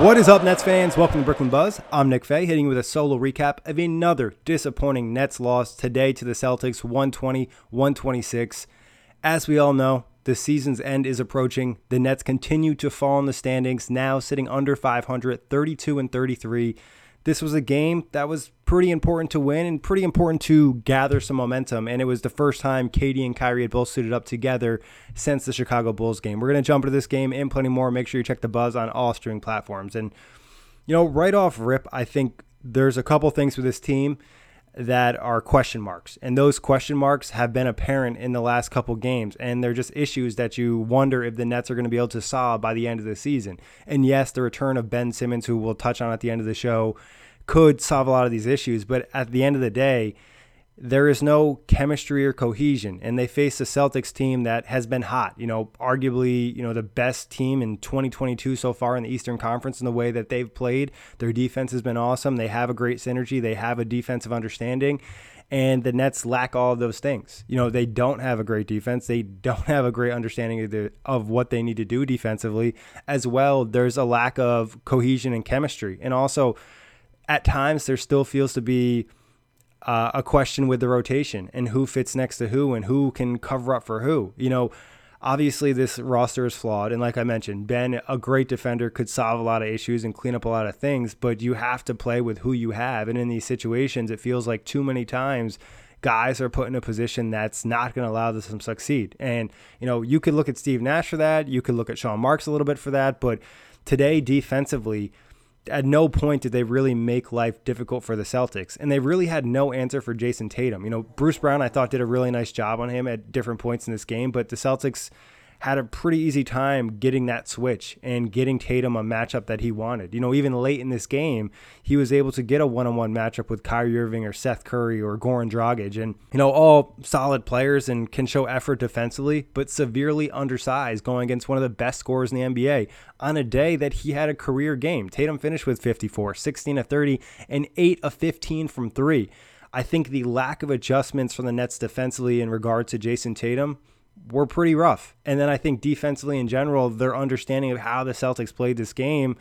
What is up, Nets fans? Welcome to Brooklyn Buzz. I'm Nick Fay, hitting you with a solo recap of another disappointing Nets loss today to the Celtics 120 126. As we all know, the season's end is approaching. The Nets continue to fall in the standings, now sitting under 500, 32 and 33 this was a game that was pretty important to win and pretty important to gather some momentum. And it was the first time KD and Kyrie had both suited up together since the Chicago Bulls game. We're going to jump into this game and plenty more. Make sure you check the buzz on all streaming platforms. And, you know, right off rip, I think there's a couple things with this team that are question marks. And those question marks have been apparent in the last couple games. And they're just issues that you wonder if the Nets are going to be able to solve by the end of the season. And yes, the return of Ben Simmons, who we'll touch on at the end of the show, could solve a lot of these issues. But at the end of the day, there is no chemistry or cohesion and they face a Celtics team that has been hot, you know, arguably, you know, the best team in 2022 so far in the Eastern Conference in the way that they've played. Their defense has been awesome. They have a great synergy, they have a defensive understanding. And the Nets lack all of those things. You know, they don't have a great defense. They don't have a great understanding of, the, of what they need to do defensively. As well, there's a lack of cohesion and chemistry. And also, at times, there still feels to be uh, a question with the rotation and who fits next to who and who can cover up for who. You know, obviously this roster is flawed, and like I mentioned, Ben, a great defender, could solve a lot of issues and clean up a lot of things, but you have to play with who you have. And in these situations, it feels like too many times guys are put in a position that's not going to allow them to succeed. And you know, you could look at Steve Nash for that, you could look at Sean Marks a little bit for that, but today defensively at no point did they really make life difficult for the Celtics. And they really had no answer for Jayson Tatum. You know, Bruce Brown, I thought, did a really nice job on him at different points in this game, but the Celtics had a pretty easy time getting that switch and getting Tatum a matchup that he wanted. You know, even late in this game, he was able to get a one-on-one matchup with Kyrie Irving or Seth Curry or Goran Dragic, and you know, all solid players and can show effort defensively, but severely undersized going against one of the best scorers in the NBA on a day that he had a career game. Tatum finished with 54, 16 of 30, and 8 of 15 from three. I think the lack of adjustments from the Nets defensively in regard to Jayson Tatum were pretty rough. And then I think defensively in general, their understanding of how the Celtics played this game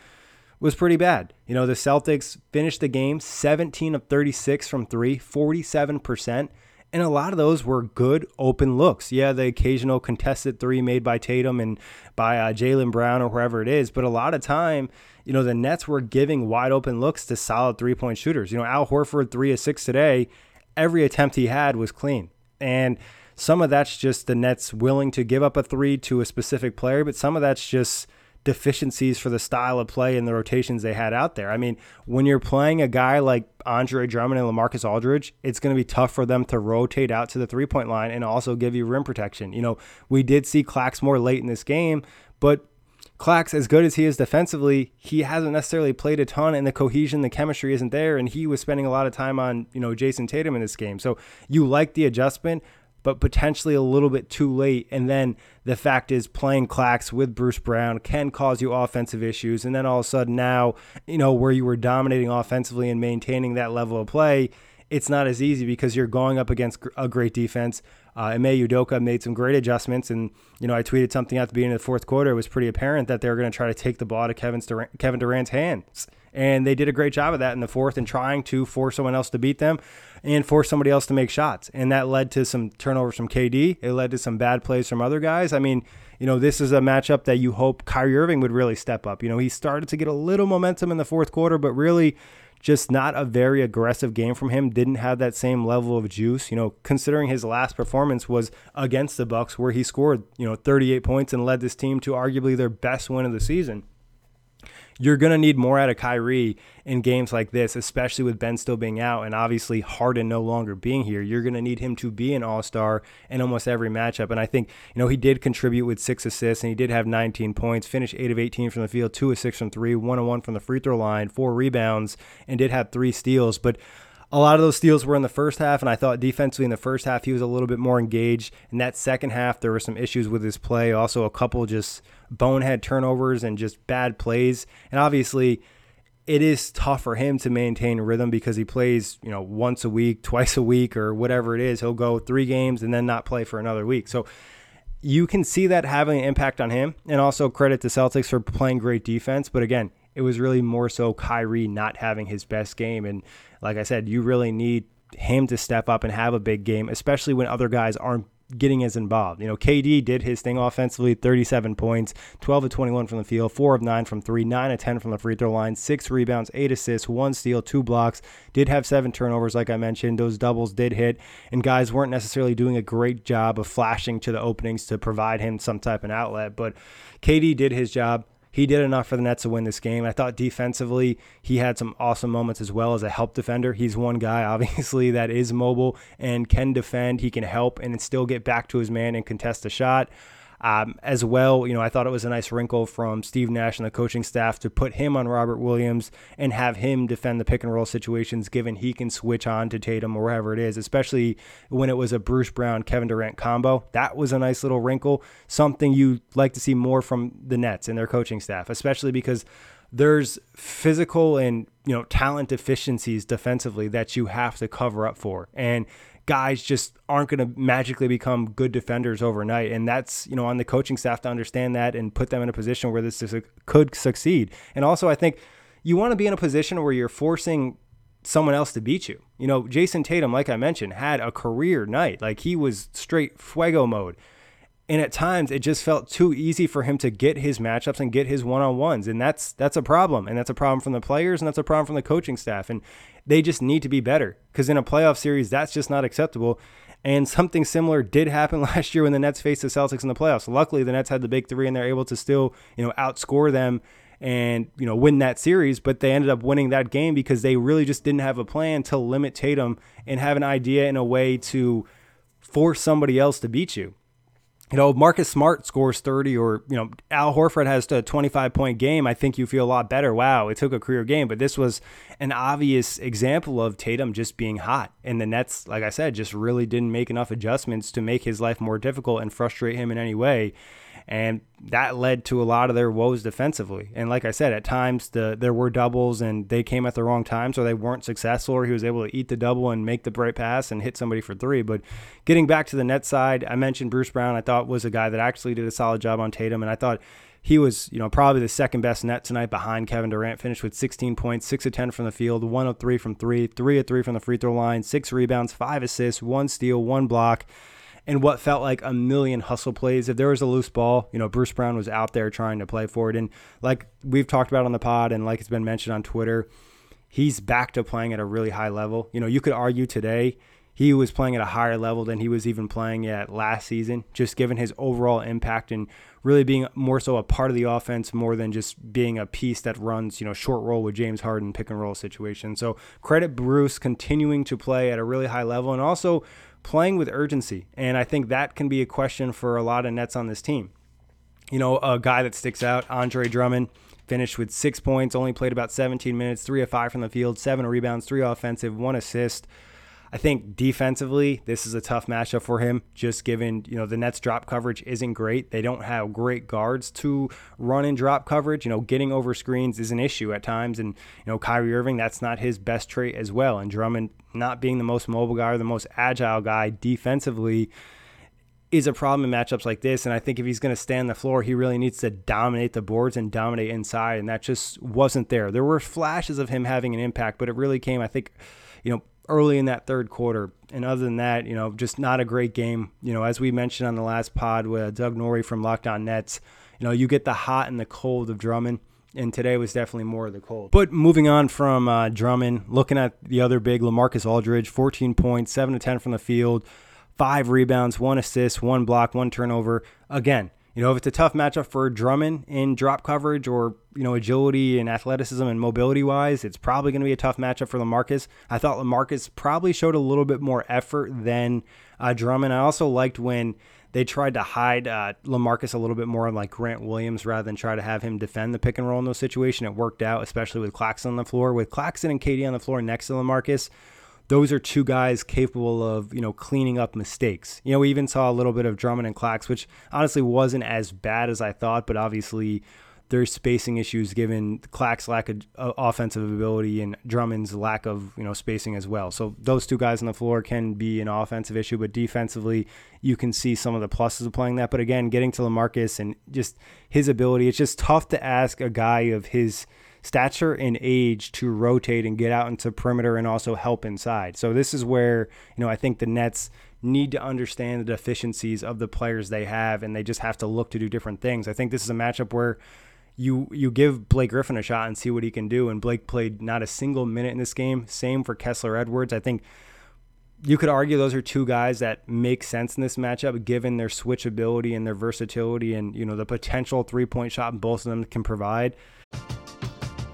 was pretty bad. You know, the Celtics finished the game 17 of 36 from three, 47%. And a lot of those were good open looks. Yeah, the occasional contested three made by Tatum and by uh, Jaylen Brown or whoever it is. But a lot of time, you know, the Nets were giving wide open looks to solid three point shooters. You know, Al Horford, three of six today. Every attempt he had was clean. And some of that's just the Nets willing to give up a three to a specific player, but some of that's just deficiencies for the style of play and the rotations they had out there. I mean, when you're playing a guy like Andre Drummond and LaMarcus Aldridge, it's going to be tough for them to rotate out to the three point line and also give you rim protection. You know, we did see Clax more late in this game, but Clax, as good as he is defensively, he hasn't necessarily played a ton, and the cohesion, the chemistry isn't there. And he was spending a lot of time on, you know, Jayson Tatum in this game. So you like the adjustment, but potentially a little bit too late. And then the fact is, playing Clax with Bruce Brown can cause you offensive issues. And then all of a sudden, now, you know, where you were dominating offensively and maintaining that level of play, it's not as easy because you're going up against a great defense. Uh, Ime Udoka made some great adjustments, and you know I tweeted something at the beginning of the fourth quarter. It was pretty apparent that they were going to try to take the ball of Kevin Durant, Kevin Durant's hands, and they did a great job of that in the fourth and trying to force someone else to beat them and force somebody else to make shots, and that led to some turnovers from KD. It led to some bad plays from other guys. I mean, you know, this is a matchup that you hope Kyrie Irving would really step up. You know, he started to get a little momentum in the fourth quarter, but really just not a very aggressive game from him. Didn't have that same level of juice. You know, considering his last performance was against the Bucks, where he scored you know 38 points and led this team to arguably their best win of the season you're going to need more out of Kyrie in games like this, especially with Ben still being out and obviously Harden no longer being here. You're going to need him to be an all star in almost every matchup. And I think, you know, he did contribute with six assists and he did have 19 points, finished 8 of 18 from the field, 2 of 6 from 3, 1 of 1 from the free throw line, 4 rebounds, and did have 3 steals. But a lot of those steals were in the first half, and I thought defensively in the first half he was a little bit more engaged. In that second half, there were some issues with his play, also a couple just bonehead turnovers and just bad plays. And obviously, it is tough for him to maintain rhythm because he plays, you know, once a week, twice a week, or whatever it is. He'll go three games and then not play for another week. So you can see that having an impact on him. And also credit to Celtics for playing great defense. But again, it was really more so Kyrie not having his best game. And like I said, you really need him to step up and have a big game, especially when other guys aren't getting as involved. You know, KD did his thing offensively, 37 points, 12 of 21 from the field, 4 of 9 from 3, 9 of 10 from the free throw line, 6 rebounds, 8 assists, 1 steal, 2 blocks. Did have 7 turnovers like I mentioned. Those doubles did hit and guys weren't necessarily doing a great job of flashing to the openings to provide him some type of outlet, but KD did his job he did enough for the Nets to win this game. I thought defensively, he had some awesome moments as well as a help defender. He's one guy, obviously, that is mobile and can defend. He can help and still get back to his man and contest a shot. Um, as well, you know, I thought it was a nice wrinkle from Steve Nash and the coaching staff to put him on Robert Williams and have him defend the pick and roll situations, given he can switch on to Tatum or wherever it is, especially when it was a Bruce Brown Kevin Durant combo. That was a nice little wrinkle, something you like to see more from the Nets and their coaching staff, especially because there's physical and you know talent deficiencies defensively that you have to cover up for and guys just aren't going to magically become good defenders overnight. And that's, you know, on the coaching staff to understand that and put them in a position where this is, could succeed. And also, I think you want to be in a position where you're forcing someone else to beat you. You know, Jayson Tatum, like I mentioned, had a career night. Like he was straight fuego mode. And at times it just felt too easy for him to get his matchups and get his one-on-ones. And that's that's a problem. And that's a problem from the players and that's a problem from the coaching staff. And they just need to be better because in a playoff series, that's just not acceptable. And something similar did happen last year when the Nets faced the Celtics in the playoffs. Luckily, the Nets had the big three and they're able to still, you know, outscore them and you know win that series. But they ended up winning that game because they really just didn't have a plan to limit Tatum and have an idea in a way to force somebody else to beat you you know, Marcus Smart scores 30 or, you know, Al Horford has a 25 point game, I think you feel a lot better. Wow, it took a career game, but this was an obvious example of Tatum just being hot. And the Nets, like I said, just really didn't make enough adjustments to make his life more difficult and frustrate him in any way and that led to a lot of their woes defensively. And like I said, at times the there were doubles and they came at the wrong time, so they weren't successful. Or he was able to eat the double and make the bright pass and hit somebody for three. But getting back to the net side, I mentioned Bruce Brown. I thought was a guy that actually did a solid job on Tatum, and I thought he was, you know, probably the second best net tonight behind Kevin Durant. Finished with 16 points, six of 10 from the field, one of three from three, three of three from the free throw line, six rebounds, five assists, one steal, one block and what felt like a million hustle plays. If there was a loose ball, you know, Bruce Brown was out there trying to play for it. And like we've talked about on the pod and like it's been mentioned on Twitter, he's back to playing at a really high level. You know, you could argue today he was playing at a higher level than he was even playing at last season, just given his overall impact and really being more so a part of the offense more than just being a piece that runs, you know, short roll with James Harden pick and roll situation. So credit Bruce continuing to play at a really high level and also playing with urgency. And I think that can be a question for a lot of Nets on this team. You know, a guy that sticks out, Andre Drummond, finished with six points, only played about 17 minutes, three of five from the field, seven rebounds, three offensive, one assist. I think defensively, this is a tough matchup for him, just given, you know, the Nets drop coverage isn't great. They don't have great guards to run and drop coverage. You know, getting over screens is an issue at times. And, you know, Kyrie Irving, that's not his best trait as well. And Drummond not being the most mobile guy or the most agile guy defensively is a problem in matchups like this. And I think if he's going to stand the floor, he really needs to dominate the boards and dominate inside. And that just wasn't there. There were flashes of him having an impact, but it really came, I think, you know, early in that third quarter. And other than that, you know, just not a great game. You know, as we mentioned on the last pod with Doug Norrie from Lockdown Nets, you know, you get the hot and the cold of Drummond. And today was definitely more of the cold. But moving on from uh, Drummond, looking at the other big, Lamarcus Aldridge, 14 points, 7 to 10 from the field, five rebounds, one assist, one block, one turnover. Again, you know, if it's a tough matchup for Drummond in drop coverage or, you know, agility and athleticism and mobility wise, it's probably going to be a tough matchup for Lamarcus. I thought Lamarcus probably showed a little bit more effort than uh, Drummond. I also liked when they tried to hide uh, Lamarcus a little bit more like Grant Williams rather than try to have him defend the pick and roll in those situations. It worked out, especially with Claxton on the floor. With Claxton and KD on the floor next to Lamarcus, those are two guys capable of, you know, cleaning up mistakes. You know, we even saw a little bit of Drummond and Clax, which honestly wasn't as bad as I thought, but obviously there's spacing issues given Clax's lack of uh, offensive ability and Drummond's lack of, you know, spacing as well. So those two guys on the floor can be an offensive issue, but defensively you can see some of the pluses of playing that. But again, getting to Lamarcus and just his ability, it's just tough to ask a guy of his – stature and age to rotate and get out into perimeter and also help inside. So this is where, you know, I think the Nets need to understand the deficiencies of the players they have and they just have to look to do different things. I think this is a matchup where you you give Blake Griffin a shot and see what he can do and Blake played not a single minute in this game. Same for Kessler Edwards. I think you could argue those are two guys that make sense in this matchup given their switchability and their versatility and you know the potential three-point shot both of them can provide.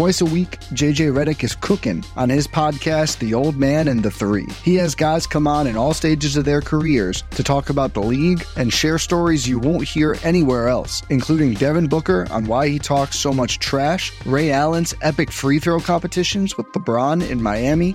Twice a week, JJ Redick is cooking on his podcast, The Old Man and the Three. He has guys come on in all stages of their careers to talk about the league and share stories you won't hear anywhere else, including Devin Booker on why he talks so much trash, Ray Allen's epic free throw competitions with LeBron in Miami,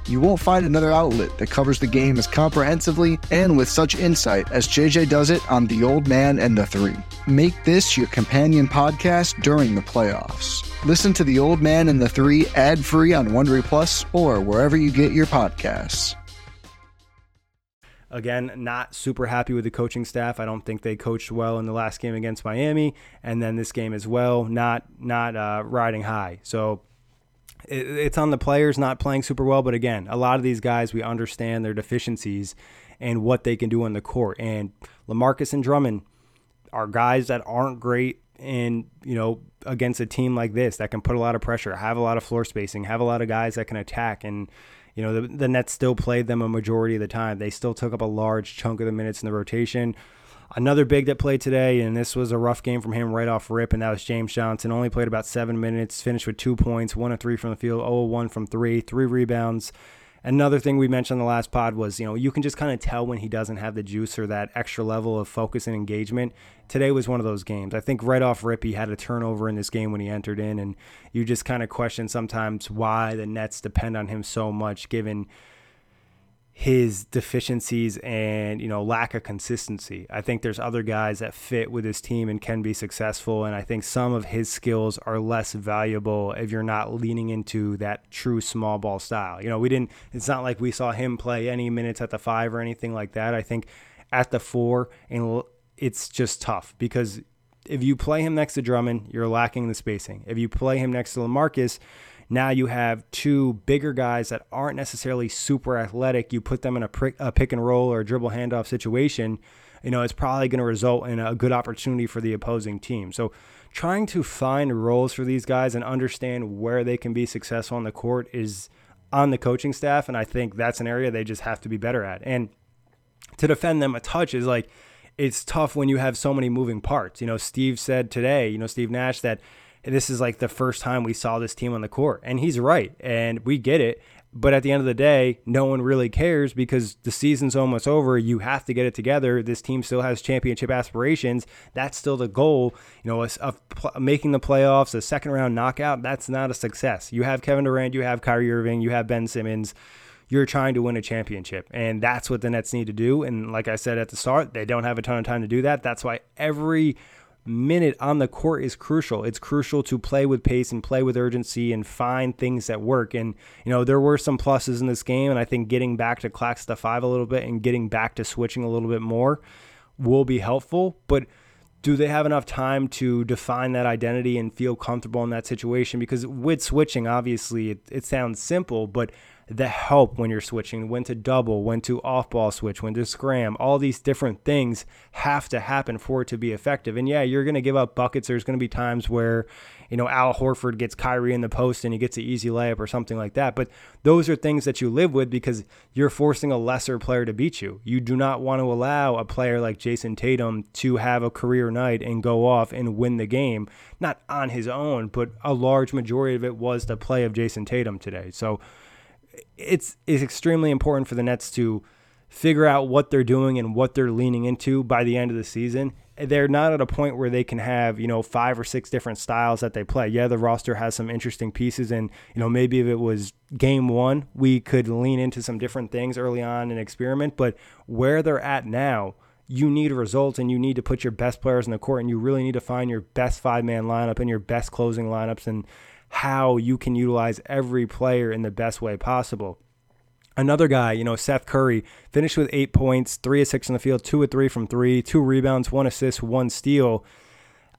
You won't find another outlet that covers the game as comprehensively and with such insight as JJ does it on The Old Man and the Three. Make this your companion podcast during the playoffs. Listen to The Old Man and the Three ad free on Wondery Plus or wherever you get your podcasts. Again, not super happy with the coaching staff. I don't think they coached well in the last game against Miami, and then this game as well. Not not uh, riding high. So it's on the players not playing super well. But again, a lot of these guys, we understand their deficiencies and what they can do on the court. And Lamarcus and Drummond are guys that aren't great in, you know, against a team like this that can put a lot of pressure, have a lot of floor spacing, have a lot of guys that can attack. And, you know, the, the Nets still played them a majority of the time. They still took up a large chunk of the minutes in the rotation. Another big that played today, and this was a rough game from him right off rip, and that was James Johnson. Only played about seven minutes, finished with two points, one of three from the field, 0 1 from three, three rebounds. Another thing we mentioned on the last pod was, you know, you can just kind of tell when he doesn't have the juice or that extra level of focus and engagement. Today was one of those games. I think right off rip, he had a turnover in this game when he entered in, and you just kind of question sometimes why the Nets depend on him so much, given his deficiencies and you know lack of consistency. I think there's other guys that fit with his team and can be successful and I think some of his skills are less valuable if you're not leaning into that true small ball style. You know, we didn't it's not like we saw him play any minutes at the 5 or anything like that. I think at the 4 and it's just tough because if you play him next to Drummond, you're lacking the spacing. If you play him next to LaMarcus, now you have two bigger guys that aren't necessarily super athletic. You put them in a, a pick and roll or a dribble handoff situation, you know, it's probably going to result in a good opportunity for the opposing team. So trying to find roles for these guys and understand where they can be successful on the court is on the coaching staff. And I think that's an area they just have to be better at. And to defend them a touch is like, it's tough when you have so many moving parts. You know, Steve said today, you know, Steve Nash, that this is like the first time we saw this team on the court. And he's right. And we get it. But at the end of the day, no one really cares because the season's almost over. You have to get it together. This team still has championship aspirations. That's still the goal. You know, of making the playoffs, a second round knockout. That's not a success. You have Kevin Durant, you have Kyrie Irving, you have Ben Simmons. You're trying to win a championship, and that's what the Nets need to do. And like I said at the start, they don't have a ton of time to do that. That's why every minute on the court is crucial. It's crucial to play with pace and play with urgency and find things that work. And, you know, there were some pluses in this game. And I think getting back to clock stuff five a little bit and getting back to switching a little bit more will be helpful. But do they have enough time to define that identity and feel comfortable in that situation? Because with switching, obviously, it, it sounds simple, but the help when you're switching, when to double, when to off ball switch, when to scram, all these different things have to happen for it to be effective. And yeah, you're going to give up buckets. There's going to be times where, you know, Al Horford gets Kyrie in the post and he gets an easy layup or something like that. But those are things that you live with because you're forcing a lesser player to beat you. You do not want to allow a player like Jayson Tatum to have a career night and go off and win the game, not on his own, but a large majority of it was the play of Jayson Tatum today. So, it's it's extremely important for the Nets to figure out what they're doing and what they're leaning into by the end of the season. They're not at a point where they can have, you know, five or six different styles that they play. Yeah, the roster has some interesting pieces and, you know, maybe if it was game 1, we could lean into some different things early on and experiment, but where they're at now, you need results and you need to put your best players in the court and you really need to find your best five-man lineup and your best closing lineups and how you can utilize every player in the best way possible. Another guy, you know, Seth Curry finished with eight points, three of six in the field, two of three from three, two rebounds, one assist, one steal.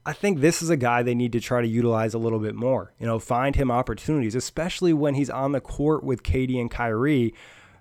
I think this is a guy they need to try to utilize a little bit more. You know, find him opportunities, especially when he's on the court with KD and Kyrie.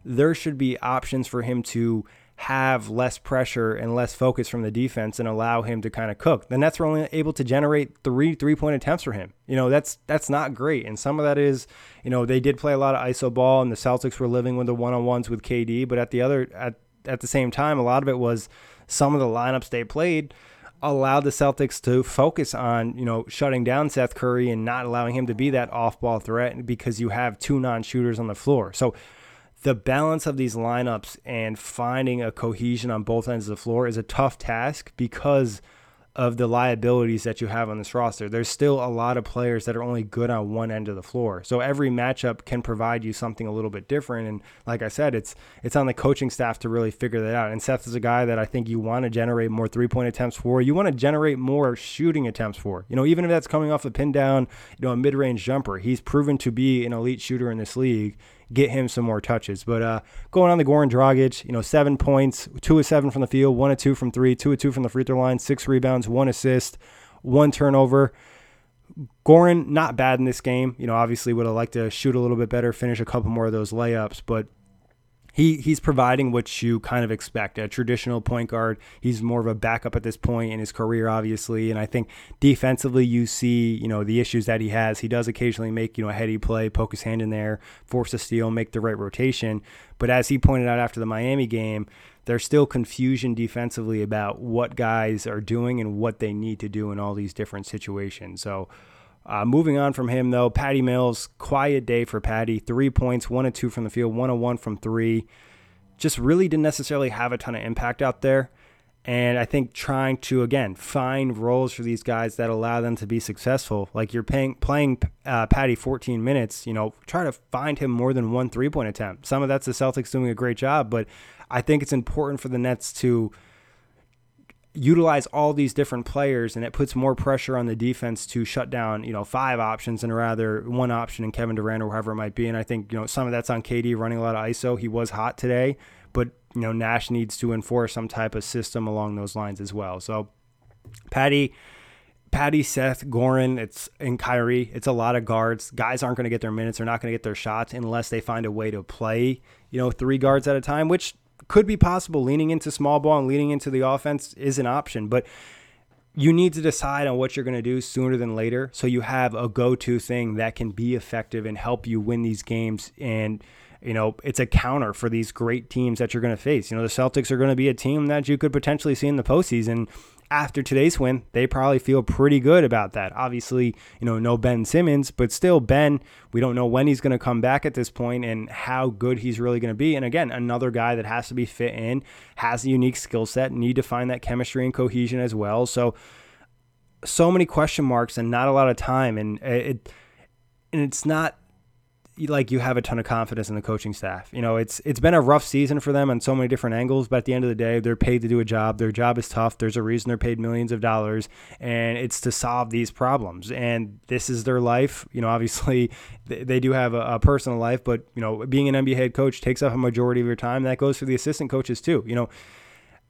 There should be options for him to have less pressure and less focus from the defense and allow him to kind of cook. The Nets were only able to generate three three point attempts for him. You know, that's that's not great. And some of that is, you know, they did play a lot of ISO ball and the Celtics were living with the one on ones with KD, but at the other at at the same time, a lot of it was some of the lineups they played allowed the Celtics to focus on, you know, shutting down Seth Curry and not allowing him to be that off ball threat because you have two non shooters on the floor. So the balance of these lineups and finding a cohesion on both ends of the floor is a tough task because of the liabilities that you have on this roster. There's still a lot of players that are only good on one end of the floor. So every matchup can provide you something a little bit different. And like I said, it's it's on the coaching staff to really figure that out. And Seth is a guy that I think you want to generate more three point attempts for. You want to generate more shooting attempts for. You know, even if that's coming off a pin down, you know, a mid range jumper. He's proven to be an elite shooter in this league get him some more touches. But uh, going on the Goran Dragic, you know, seven points, two of seven from the field, one of two from three, two of two from the free throw line, six rebounds, one assist, one turnover. Goran, not bad in this game. You know, obviously would have liked to shoot a little bit better, finish a couple more of those layups, but he he's providing what you kind of expect a traditional point guard. He's more of a backup at this point in his career obviously. And i think defensively you see you know the issues that he has. He does occasionally make you know a heady play poke his hand in there force a steal make the right rotation. But as he pointed out after the miami game there's still confusion defensively about what guys are doing and what they need to do in all these different situations. So uh, moving on from him, though, Patty Mills, quiet day for Patty. Three points, one and two from the field, one and one from three. Just really didn't necessarily have a ton of impact out there. And I think trying to, again, find roles for these guys that allow them to be successful. Like you're paying, playing uh, Patty 14 minutes, you know, try to find him more than one three point attempt. Some of that's the Celtics doing a great job, but I think it's important for the Nets to utilize all these different players and it puts more pressure on the defense to shut down, you know, five options and rather one option in Kevin Durant or whoever it might be. And I think, you know, some of that's on KD running a lot of ISO. He was hot today, but, you know, Nash needs to enforce some type of system along those lines as well. So Patty, Patty, Seth, Goran, it's and Kyrie. It's a lot of guards. Guys aren't going to get their minutes. They're not going to get their shots unless they find a way to play, you know, three guards at a time, which could be possible. Leaning into small ball and leaning into the offense is an option, but you need to decide on what you're going to do sooner than later so you have a go-to thing that can be effective and help you win these games and you know it's a counter for these great teams that you're going to face you know the celtics are going to be a team that you could potentially see in the postseason after today's win, they probably feel pretty good about that. Obviously, you know, no Ben Simmons, but still, Ben, we don't know when he's going to come back at this point and how good he's really going to be. And again, another guy that has to be fit in, has a unique skill set, need to find that chemistry and cohesion as well. So, so many question marks and not a lot of time. And it, and it's not like you have a ton of confidence in the coaching staff. You know, it's it's been a rough season for them on so many different angles, but at the end of the day, they're paid to do a job. Their job is tough. There's a reason they're paid millions of dollars, and it's to solve these problems. And this is their life. You know, obviously they do have a, a personal life, but you know, being an NBA head coach takes up a majority of your time. That goes for the assistant coaches too. You know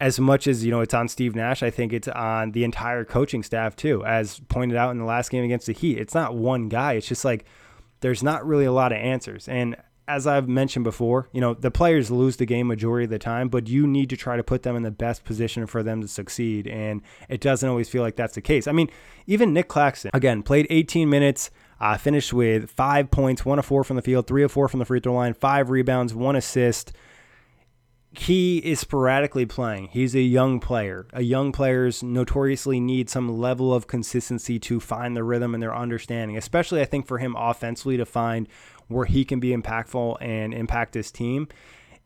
as much as you know it's on Steve Nash, I think it's on the entire coaching staff too. As pointed out in the last game against the Heat, it's not one guy. It's just like there's not really a lot of answers. And as I've mentioned before, you know, the players lose the game majority of the time, but you need to try to put them in the best position for them to succeed. And it doesn't always feel like that's the case. I mean, even Nic Claxton, again, played 18 minutes, uh, finished with five points, one of four from the field, three of four from the free throw line, five rebounds, one assist he is sporadically playing. He's a young player. A young players notoriously need some level of consistency to find the rhythm and their understanding, especially I think for him offensively to find where he can be impactful and impact his team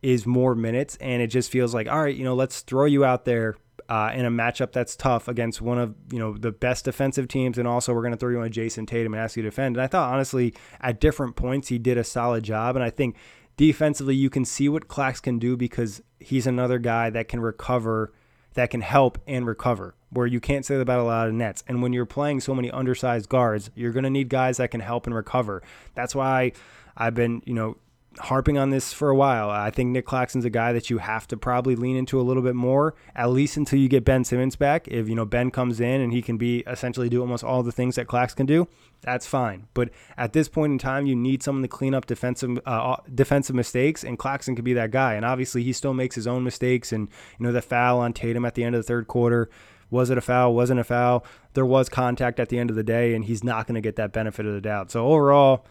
is more minutes. And it just feels like, all right, you know, let's throw you out there uh, in a matchup that's tough against one of you know the best defensive teams, and also we're going to throw you on Jason Tatum and ask you to defend. And I thought honestly, at different points, he did a solid job, and I think defensively, you can see what Clax can do because he's another guy that can recover, that can help and recover, where you can't say that about a lot of nets. And when you're playing so many undersized guards, you're going to need guys that can help and recover. That's why I've been, you know, harping on this for a while. I think Nic Claxton's a guy that you have to probably lean into a little bit more, at least until you get Ben Simmons back. If you know Ben comes in and he can be essentially do almost all the things that Clax can do, that's fine. But at this point in time, you need someone to clean up defensive uh, defensive mistakes, and Claxton can be that guy. And obviously, he still makes his own mistakes. And you know the foul on Tatum at the end of the third quarter. Was it a foul? Wasn't a foul? There was contact at the end of the day, and he's not going to get that benefit of the doubt. So overall,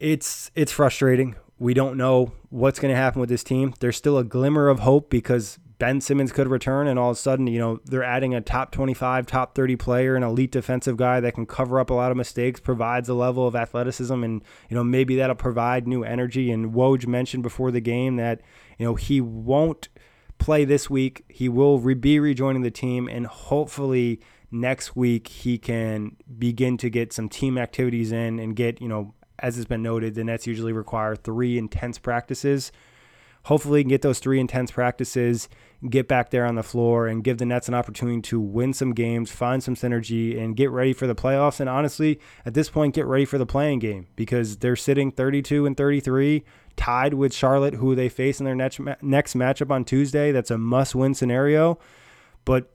it's it's frustrating. We don't know what's going to happen with this team. There's still a glimmer of hope because Ben Simmons could return, and all of a sudden, you know, they're adding a top 25, top 30 player, an elite defensive guy that can cover up a lot of mistakes, provides a level of athleticism, and you know maybe that'll provide new energy. And Woj mentioned before the game that you know he won't play this week. He will re- be rejoining the team, and hopefully next week he can begin to get some team activities in and get you know as has been noted, the Nets usually require three intense practices. Hopefully, get those three intense practices, get back there on the floor, and give the Nets an opportunity to win some games, find some synergy, and get ready for the playoffs. And honestly, at this point, get ready for the play-in game because they're sitting 32 and 33, tied with Charlotte, who they face in their next next matchup on Tuesday. That's a must-win scenario. But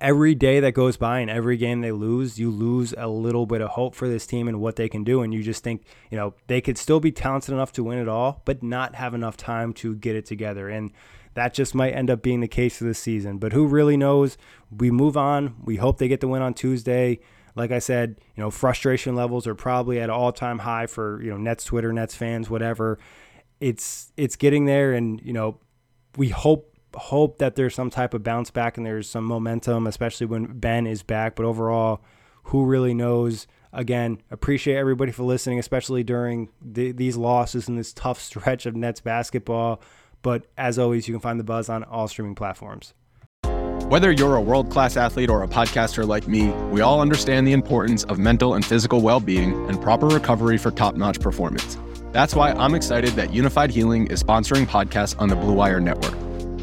every day that goes by and every game they lose, you lose a little bit of hope for this team and what they can do. And you just think, you know, they could still be talented enough to win it all, but not have enough time to get it together. And that just might end up being the case for this season. But who really knows? We move on. We hope they get the win on Tuesday. Like I said, you know, frustration levels are probably at all-time high for, you know, Nets Twitter, Nets fans, whatever. It's it's getting there and, you know, we hope hope that there's some type of bounce back and there's some momentum, especially when Ben is back. But overall, who really knows? Again, appreciate everybody for listening, especially during the, these losses and this tough stretch of Nets basketball. But as always, you can find the buzz on all streaming platforms. Whether you're a world class athlete or a podcaster like me, we all understand the importance of mental and physical well being and proper recovery for top notch performance. That's why I'm excited that Unifyd Healing is sponsoring podcasts on the Blue Wire Network.